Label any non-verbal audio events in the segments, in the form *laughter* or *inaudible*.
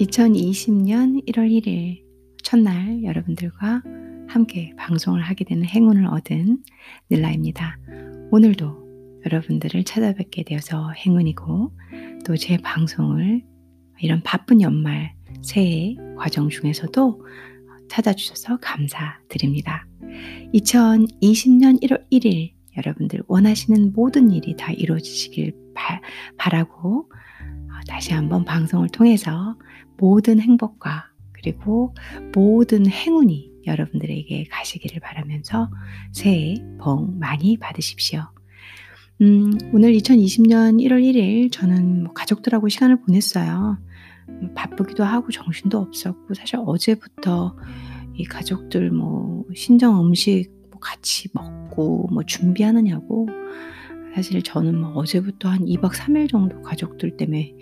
2020년 1월 1일 첫날 여러분들과 함께 방송을 하게 되는 행운을 얻은 닐라입니다. 오늘도 여러분들을 찾아뵙게 되어서 행운이고 또 제 방송을 이런 바쁜 연말 새해 과정 중에서도 찾아주셔서 감사드립니다. 2020년 1월 1일 여러분들 원하시는 모든 일이 다 이루어지시길 바, 바라고 다시 한번 방송을 통해서 모든 행복과 그리고 모든 행운이 여러분들에게 가시기를 바라면서 새해 복 많이 받으십시오. 음, 오늘 2020년 1월 1일 저는 뭐 가족들하고 시간을 보냈어요. 음, 바쁘기도 하고 정신도 없었고 사실 어제부터 이 가족들 뭐 신정 음식 뭐 같이 먹고 뭐 준비하느냐고 사실 저는 뭐 어제부터 한 2박 3일 정도 가족들 때문에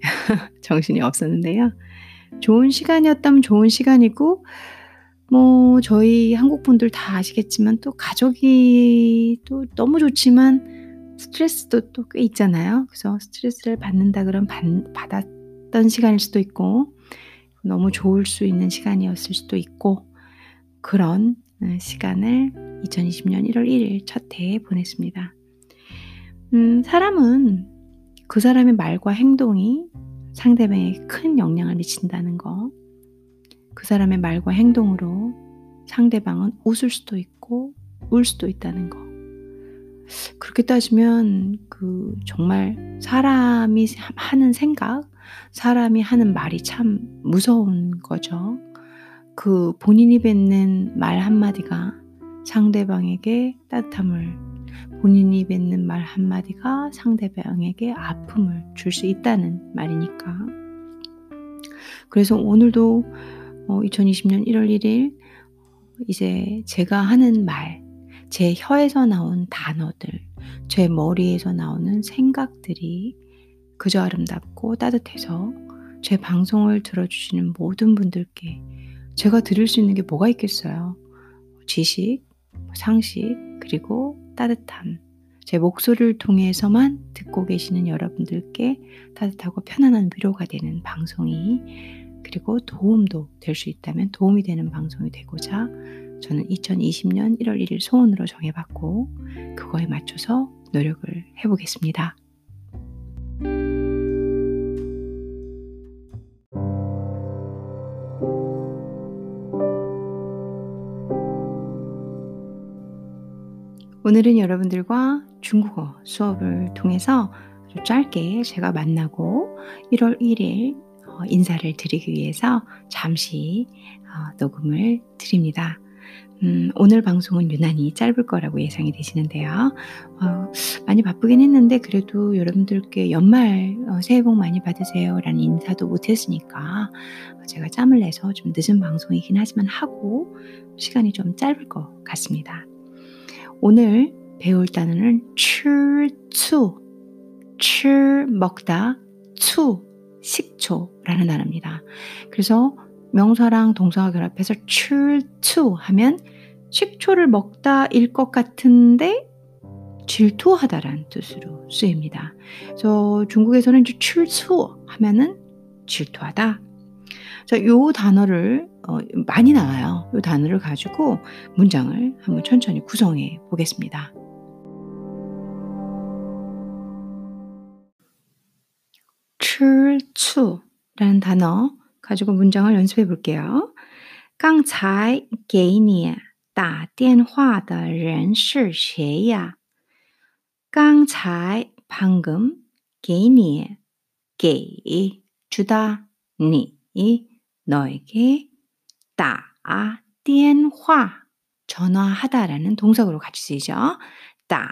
*laughs* 정신이 없었는데요. 좋은 시간이었다면 좋은 시간이고, 뭐, 저희 한국 분들 다 아시겠지만 또 가족이 또 너무 좋지만 스트레스도 또 꽤 있잖아요. 그래서 스트레스를 받는다 그러면 받, 받았던 시간일 수도 있고, 너무 좋을 수 있는 시간이었을 수도 있고, 그런 어, 시간을 2020년 1월 1일 첫 해에 보냈습니다. 음, 사람은 그 사람의 말과 행동이 상대방에게 큰 영향을 미친다는 거. 그 사람의 말과 행동으로 상대방은 웃을 수도 있고 울 수도 있다는 거. 그렇게 따지면 그 정말 사람이 하는 생각, 사람이 하는 말이 참 무서운 거죠. 그 본인이 뱉는 말 한마디가 상대방에게 따뜻함을 본인이 뱉는 말 한마디가 상대방에게 아픔을 줄 수 있다는 말이니까. 그래서 오늘도 2020년 1월 1일 이제 제가 하는 말, 제 혀에서 나온 단어들, 제 머리에서 나오는 생각들이 그저 아름답고 따뜻해서 제 방송을 들어주시는 모든 분들께 제가 드릴 수 있는 게 뭐가 있겠어요? 지식, 상식, 그리고 따뜻함. 제 목소리를 통해서만 듣고 계시는 여러분들께 따뜻하고 편안한 위로가 되는 방송이 그리고 도움도 될 수 있다면 도움이 되는 방송이 되고자 저는 2020년 1월 1일 소원으로 정해봤고 그거에 맞춰서 노력을 해보겠습니다. 오늘은 여러분들과 중국어 수업을 통해서 짧게 제가 만나고 1월 1일 어, 인사를 드리기 위해서 잠시 어, 녹음을 드립니다. 음, 오늘 방송은 유난히 짧을 거라고 예상이 되시는데요. 어, 많이 바쁘긴 했는데 그래도 여러분들께 연말 어, 새해 복 많이 받으세요 라는 인사도 못했으니까 제가 짬을 내서 좀 늦은 방송이긴 하지만 하고 시간이 좀 짧을 것 같습니다. 오늘 배울 단어는 출추, 출 먹다, 추 식초라는 단어입니다. 그래서 명사랑 동사가 결합해서 출추 하면 식초를 먹다일 것 같은데 질투하다라는 뜻으로 쓰입니다. 그래서 중국에서는 출수 하면은 질투하다. 자, 요 단어를 어, 많이 나와요. 이 단어를 가지고 문장을 한번 천천히 구성해 보겠습니다. 출추라는 단어 가지고 문장을 연습해 볼게요. 刚才给你打电话的人是谁呀？刚才 방금 给你给 주다 니 너에게 따电화 전화하다라는 동사구로 같이 쓰이죠. 따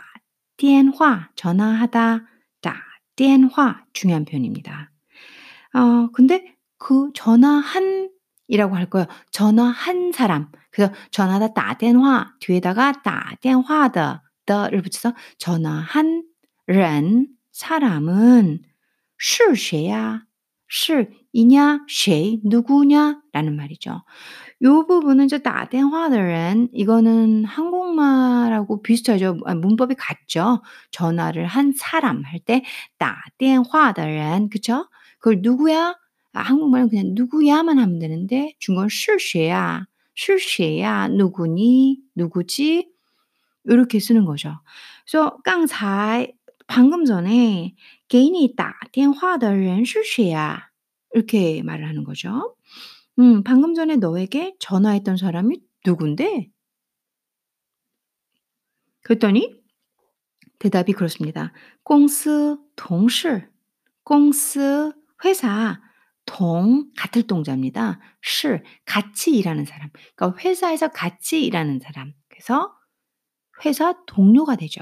电화 전화하다 따电화 중요한 표현입니다. 어 근데 그 전화한 이라고 할 거예요. 전화한 사람. 그래서 전화다 따电화 뒤에다가 따电화的 더를 붙여서 전화한 人 사람은 是谁呀? 是 이냐, 谁, 누구냐 라는 말이죠. 요 부분은 저打电话的人 이거는 한국말하고 비슷하죠. 아, 문법이 같죠. 전화를 한 사람 할 때打电话的人 그쵸? 그걸 누구야? 아, 한국말은 그냥 누구야만 하면 되는데 중국어는 是谁呀, 是谁呀, 누구니, 누구지 이렇게 쓰는 거죠. 그래서 刚才 방금 전에 给你打电话的人是谁呀? 이렇게 말을 하는 거죠. 음, 방금 전에 너에게 전화했던 사람이 누군데? 그랬더니 대답이 그렇습니다. 公司同事,公司 회사 동 같을 동자입니다. 실 같이 일하는 사람. 그러니까 회사에서 같이 일하는 사람. 그래서 회사 동료가 되죠.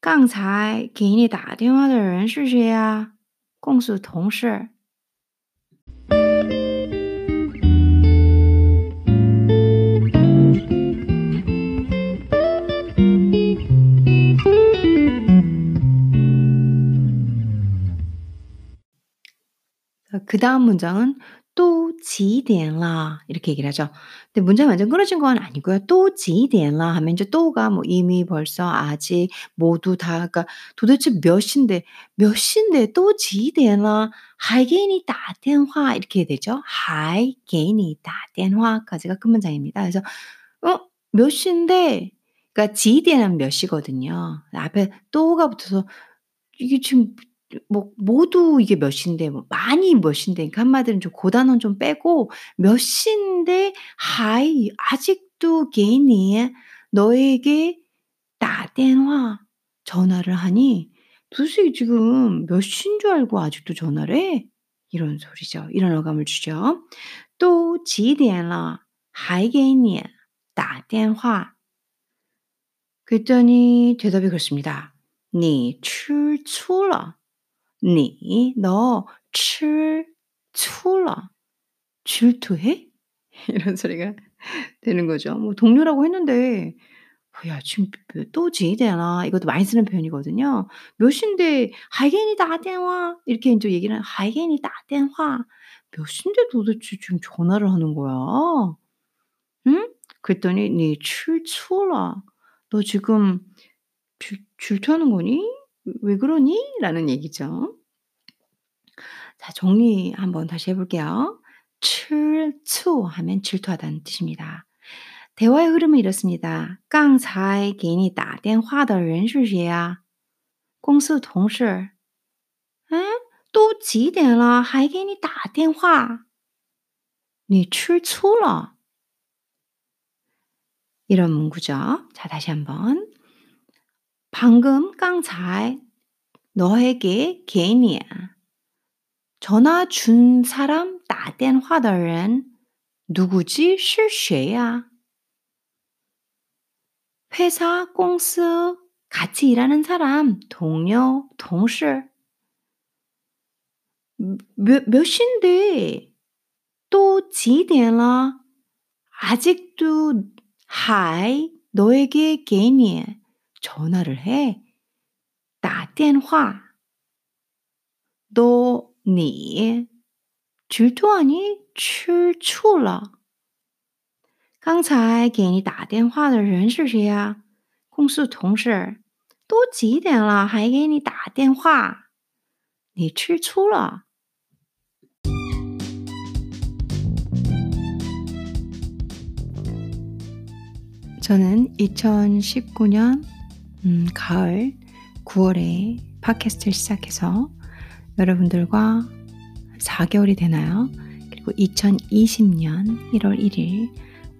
刚才给你打电话的人是谁呀？公司同事。그 다음 문장은 또 지대라 이렇게 얘기를 하죠. 근데 문장이 완전 끊어진 건 아니고요. 또 지대라 하면 이제 또가 뭐 이미 벌써 아직 모두 다 그러니까 도대체 몇 시인데 몇 시인데 또 지대라 还给你打电话 이렇게 되죠. 还给你打电话까지가 큰 문장입니다. 그래서 어, 몇 시인데 그러니까 지대는 몇 시거든요. 앞에 또가 붙어서 이게 지금 뭐 모두 이게 몇인데 뭐 많이 몇인데 그러니까 한마디로 좀 고단원 좀 빼고 몇인데 하이 아직도 개니 너에게 따电화 전화를 하니 도대체 지금 몇인 줄 알고 아직도 전화를 해? 이런 소리죠. 이런 어감을 주죠. 또 지대라 하이게니 따电화 그랬더니 대답이 그렇습니다. 네, 니 출출러 你, 너, 출, 출라. 질투해? *laughs* 이런 소리가 되는 거죠. 뭐 동료라고 했는데 야 지금 또 지대나 이것도 많이 쓰는 표현이거든요. 몇인데 하이겐이 다대화 이렇게 이제 얘기를 하이겐이 다대화 몇인데 도대체 지금 전화를 하는 거야? 응? 그랬더니 네 출출아 너 지금 질, 질투하는 거니? 왜 그러니? 라는 얘기죠. 자, 정리 한번 다시 해볼게요. 吃醋 하면 질투하다는 뜻입니다. 대화의 흐름은 이렇습니다. 刚才给你打电话的人是谁呀？公司同事。 응? 都几点了还给你打电话？你吃醋了？ 이런 문구죠. 자, 다시 한번. 방금 깡잘 너에게 개인이야. 전화 준 사람 나댄 화다른 누구지 실쉐야. 회사 공스 같이 일하는 사람 동료 동실 몇, 몇 시인데 또 지대라 아직도 하이 너에게 개인이야. 전화를 해. 打电话너你 질투하니? 吃醋了。刚才给你打电话的人是谁呀？公司同事。都几点了还给你打电话？你吃醋了。 저는 2019년 음, 가을 9월에 팟캐스트를 시작해서 여러분들과 4개월이 되나요? 그리고 2020년 1월 1일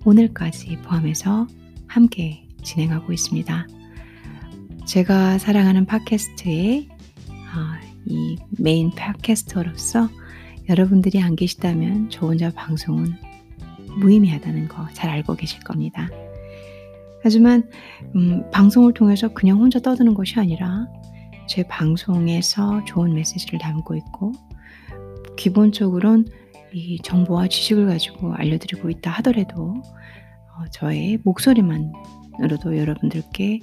오늘까지 포함해서 함께 진행하고 있습니다. 제가 사랑하는 팟캐스트의 어, 이 메인 팟캐스터로서 여러분들이 안 계시다면 저 혼자 방송은 무의미하다는 거 잘 알고 계실 겁니다. 하지만 음, 방송을 통해서 그냥 혼자 떠드는 것이 아니라 제 방송에서 좋은 메시지를 담고 있고 기본적으로는 이 정보와 지식을 가지고 알려드리고 있다 하더라도 어, 저의 목소리만으로도 여러분들께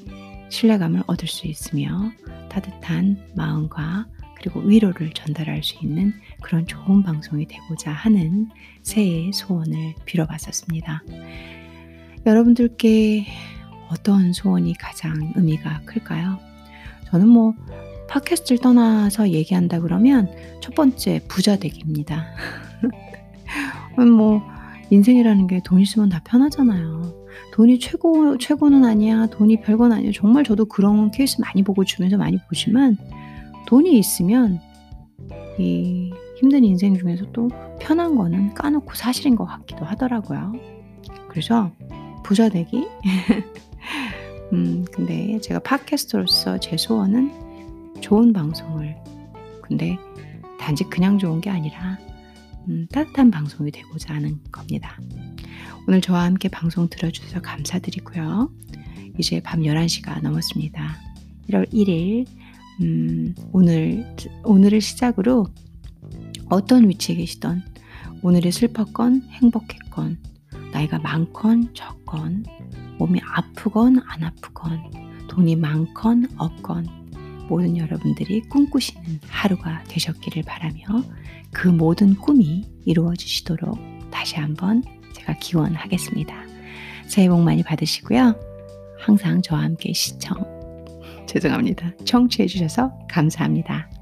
신뢰감을 얻을 수 있으며 따뜻한 마음과 그리고 위로를 전달할 수 있는 그런 좋은 방송이 되고자 하는 새해의 소원을 빌어봤었습니다. 여러분들께 어떤 소원이 가장 의미가 클까요? 저는 뭐 팟캐스트를 떠나서 얘기한다 그러면 첫 번째 부자 되기입니다. *laughs* 뭐 인생이라는 게 돈 있으면 다 편하잖아요. 돈이 최고 최고는 아니야. 돈이 별건 아니야. 정말 저도 그런 케이스 많이 보고 주면서 많이 보지만 돈이 있으면 이 힘든 인생 중에서 또 편한 거는 까놓고 사실인 것 같기도 하더라고요. 그래서 부자 되기. *laughs* 음, 근데 제가 팟캐스트로서 제 소원은 좋은 방송을 근데 단지 그냥 좋은 게 아니라 음, 따뜻한 방송이 되고자 하는 겁니다. 오늘 저와 함께 방송 들어주셔서 감사드리고요. 이제 밤 11시가 넘었습니다. 1월 1일 음, 오늘 오늘을 시작으로 어떤 위치에 계시던 오늘이 슬펐건 행복했건 나이가 많건 적건 몸이 아프건 안 아프건 돈이 많건 없건 모든 여러분들이 꿈꾸시는 하루가 되셨기를 바라며 그 모든 꿈이 이루어지시도록 다시 한번 제가 기원하겠습니다. 새해 복 많이 받으시고요. 항상 저와 함께 시청, *laughs* 죄송합니다. 청취해 주셔서 감사합니다.